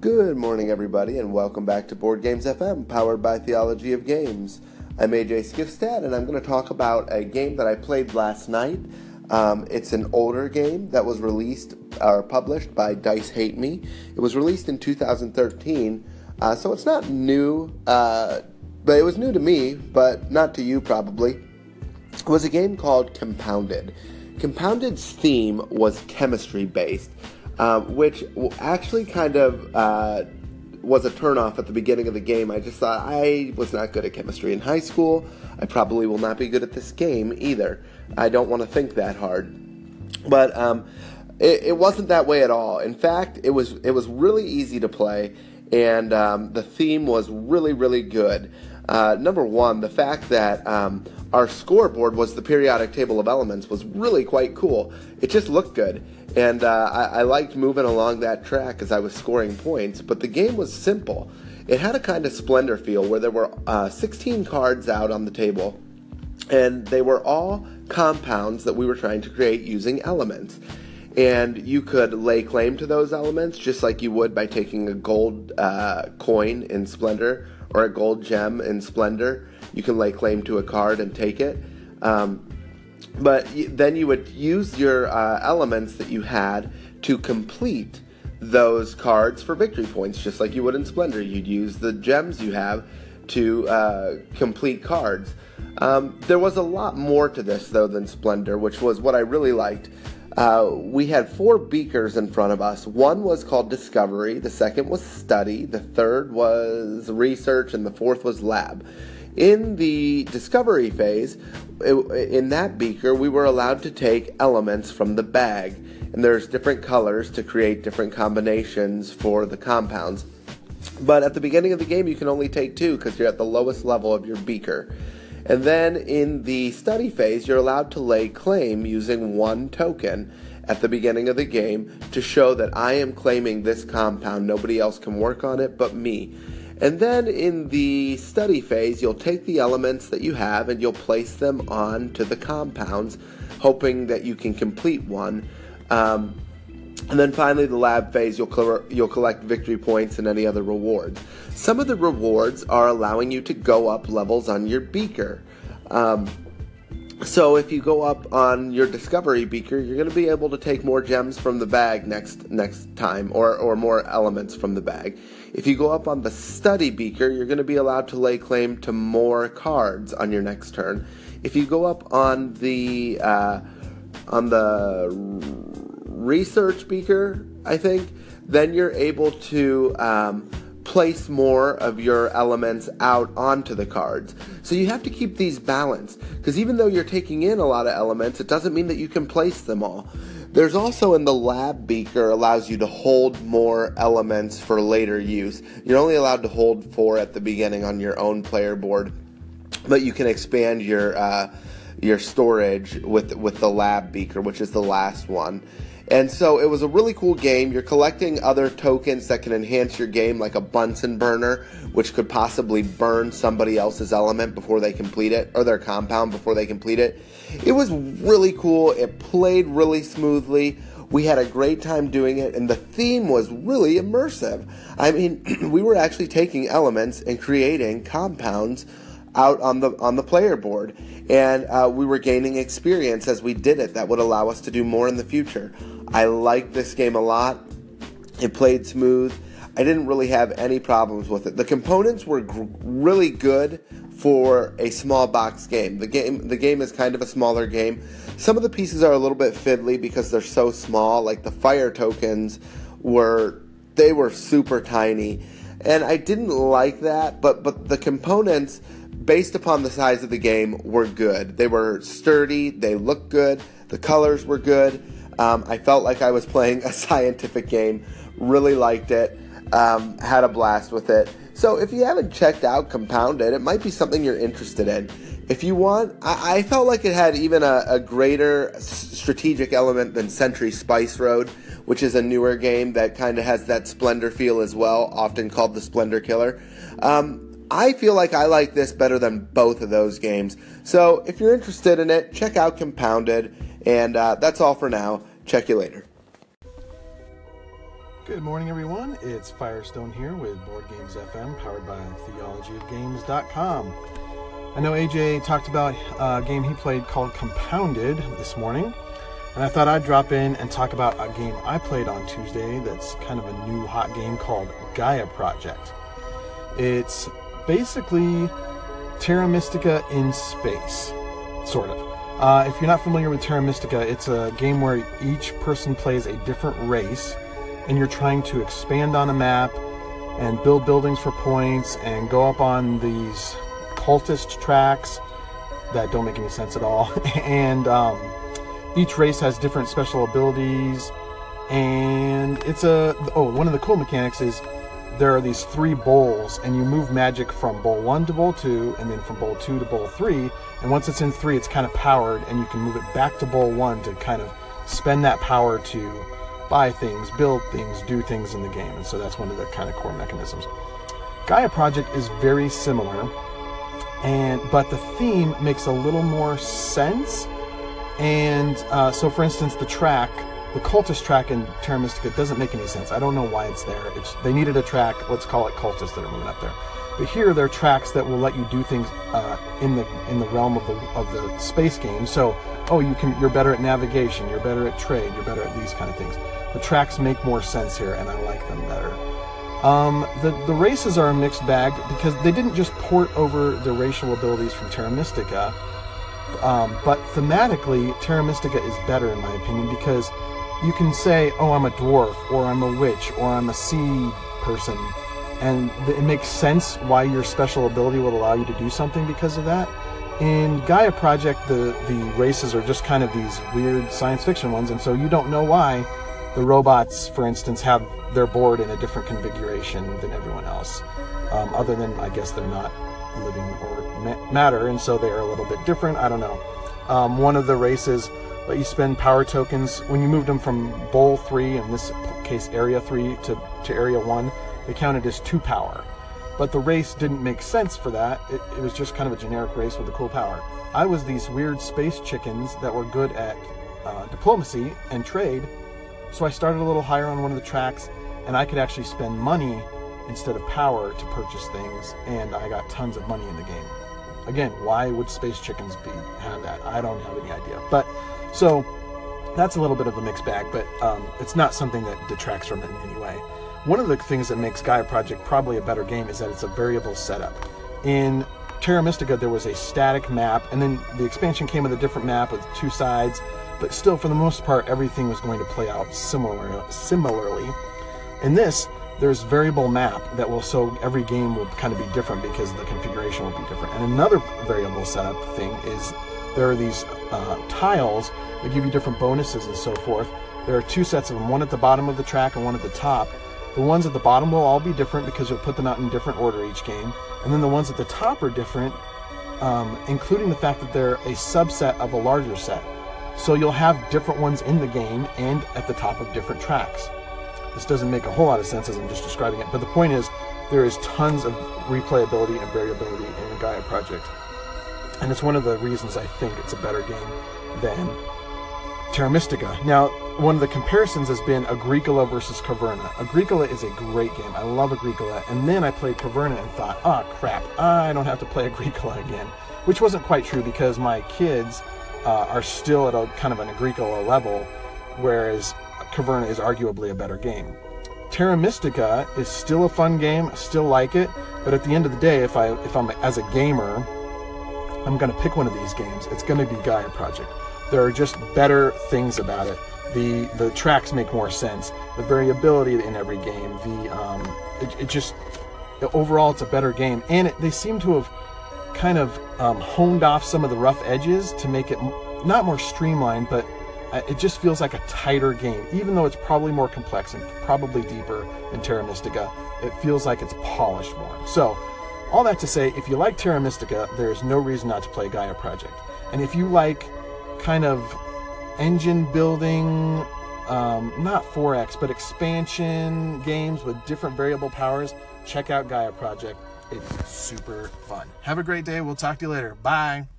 Good morning, everybody, and welcome back to Board Games FM, powered by Theology of Games. I'm AJ Skifstad, and I'm going to talk about a game that I played last night. Um, it's an older game that was released or published by Dice Hate Me. It was released in 2013, uh, so it's not new, uh, but it was new to me, but not to you probably. It was a game called Compounded. Compounded's theme was chemistry based um, which actually kind of uh, was a turnoff at the beginning of the game. I just thought I was not good at chemistry in high school. I probably will not be good at this game either. I don't want to think that hard. But um, it, it, wasn't that way at all. In fact, it was it was really easy to play, and um, the theme was really really good. Uh, number one, the fact that um, our scoreboard was the periodic table of elements was really quite cool. It just looked good. And uh, I, I liked moving along that track as I was scoring points, but the game was simple. It had a kind of splendor feel where there were uh, 16 cards out on the table, and they were all compounds that we were trying to create using elements. And you could lay claim to those elements just like you would by taking a gold uh, coin in Splendor or a gold gem in Splendor. You can lay claim to a card and take it. Um, but then you would use your uh, elements that you had to complete those cards for victory points, just like you would in Splendor. You'd use the gems you have to uh, complete cards. Um, there was a lot more to this, though, than Splendor, which was what I really liked. Uh, we had four beakers in front of us. One was called Discovery, the second was Study, the third was Research, and the fourth was Lab. In the discovery phase, in that beaker, we were allowed to take elements from the bag, and there's different colors to create different combinations for the compounds. But at the beginning of the game, you can only take two because you're at the lowest level of your beaker. And then in the study phase, you're allowed to lay claim using one token at the beginning of the game to show that I am claiming this compound. Nobody else can work on it but me. And then in the study phase, you'll take the elements that you have and you'll place them onto the compounds, hoping that you can complete one. Um, and then finally, the lab phase, you'll, you'll collect victory points and any other rewards. Some of the rewards are allowing you to go up levels on your beaker. Um, so if you go up on your discovery beaker, you're going to be able to take more gems from the bag next next time, or or more elements from the bag. If you go up on the study beaker, you're going to be allowed to lay claim to more cards on your next turn. If you go up on the uh, on the research beaker, I think, then you're able to um, place more of your elements out onto the cards. So you have to keep these balanced because even though you're taking in a lot of elements, it doesn't mean that you can place them all. There's also in the lab beaker allows you to hold more elements for later use. You're only allowed to hold four at the beginning on your own player board, but you can expand your uh, your storage with with the lab beaker, which is the last one. And so it was a really cool game. You're collecting other tokens that can enhance your game, like a Bunsen burner, which could possibly burn somebody else's element before they complete it, or their compound before they complete it. It was really cool. It played really smoothly. We had a great time doing it, and the theme was really immersive. I mean, we were actually taking elements and creating compounds out on the on the player board, and uh, we were gaining experience as we did it. That would allow us to do more in the future. I liked this game a lot. It played smooth. I didn't really have any problems with it. The components were gr- really good for a small box game. The game the game is kind of a smaller game. Some of the pieces are a little bit fiddly because they're so small. Like the fire tokens were they were super tiny. And I didn't like that, but but the components based upon the size of the game were good. They were sturdy, they looked good, the colors were good. Um, I felt like I was playing a scientific game. Really liked it. Um, had a blast with it. So if you haven't checked out Compounded, it might be something you're interested in. If you want, I, I felt like it had even a, a greater strategic element than Century Spice Road, which is a newer game that kind of has that Splendor feel as well, often called the Splendor Killer. Um, I feel like I like this better than both of those games. So if you're interested in it, check out Compounded. And uh, that's all for now. Check you later. Good morning, everyone. It's Firestone here with Board Games FM, powered by theologyofgames.com. I know AJ talked about a game he played called Compounded this morning, and I thought I'd drop in and talk about a game I played on Tuesday that's kind of a new hot game called Gaia Project. It's basically Terra Mystica in space, sort of. Uh, if you're not familiar with Terra Mystica, it's a game where each person plays a different race and you're trying to expand on a map and build buildings for points and go up on these cultist tracks that don't make any sense at all. and um, each race has different special abilities. And it's a oh, one of the cool mechanics is there are these three bowls, and you move magic from bowl one to bowl two, and then from bowl two to bowl three. And once it's in three, it's kind of powered, and you can move it back to bowl one to kind of spend that power to buy things, build things, do things in the game. And so that's one of the kind of core mechanisms. Gaia Project is very similar, and but the theme makes a little more sense. And uh, so, for instance, the track, the cultist track in Terra Mystica doesn't make any sense. I don't know why it's there. It's, they needed a track, let's call it cultists that are moving up there. But here, there are tracks that will let you do things uh, in the in the realm of the of the space game. So, oh, you can you're better at navigation, you're better at trade, you're better at these kind of things. The tracks make more sense here, and I like them better. Um, the the races are a mixed bag because they didn't just port over the racial abilities from Terra Mystica, um, but thematically, Terra Mystica is better in my opinion because you can say, "Oh, I'm a dwarf," or "I'm a witch," or "I'm a sea person," and it makes sense why your special ability will allow you to do something because of that. In Gaia Project, the the races are just kind of these weird science fiction ones, and so you don't know why the robots, for instance, have their board in a different configuration than everyone else. Um, other than, I guess, they're not living or ma- matter, and so they are a little bit different. I don't know. Um, one of the races let you spend power tokens when you moved them from bowl three, in this case, area three, to, to area one. They counted as two power. But the race didn't make sense for that. It, it was just kind of a generic race with a cool power. I was these weird space chickens that were good at uh, diplomacy and trade so I started a little higher on one of the tracks, and I could actually spend money instead of power to purchase things, and I got tons of money in the game. Again, why would space chickens be have that? I don't have any idea. But so that's a little bit of a mixed bag, but um, it's not something that detracts from it in any way. One of the things that makes Gaia Project probably a better game is that it's a variable setup. In Terra Mystica, there was a static map, and then the expansion came with a different map with two sides but still, for the most part, everything was going to play out similar, similarly. In this, there's variable map that will so every game will kind of be different because the configuration will be different. And another variable setup thing is there are these uh, tiles that give you different bonuses and so forth. There are two sets of them, one at the bottom of the track and one at the top. The ones at the bottom will all be different because you'll put them out in different order each game. And then the ones at the top are different, um, including the fact that they're a subset of a larger set. So you'll have different ones in the game and at the top of different tracks. This doesn't make a whole lot of sense as I'm just describing it, but the point is there is tons of replayability and variability in the Gaia project. And it's one of the reasons I think it's a better game than Terra Mystica. Now, one of the comparisons has been Agricola versus Caverna. Agricola is a great game. I love Agricola. And then I played Caverna and thought, oh crap, I don't have to play Agricola again. Which wasn't quite true because my kids uh, are still at a kind of an Agricola level, whereas Caverna is arguably a better game. Terra Mystica is still a fun game, I still like it, but at the end of the day, if I if I'm as a gamer, I'm going to pick one of these games. It's going to be Gaia Project. There are just better things about it. The the tracks make more sense. The variability in every game. The um, it, it just overall it's a better game, and it, they seem to have kind of um, honed off some of the rough edges to make it not more streamlined, but uh, it just feels like a tighter game. Even though it's probably more complex and probably deeper than Terra Mystica, it feels like it's polished more. So, all that to say, if you like Terra Mystica, there is no reason not to play Gaia Project. And if you like kind of engine building, um, not 4X, but expansion games with different variable powers, check out Gaia Project. It's super fun. Have a great day. We'll talk to you later. Bye.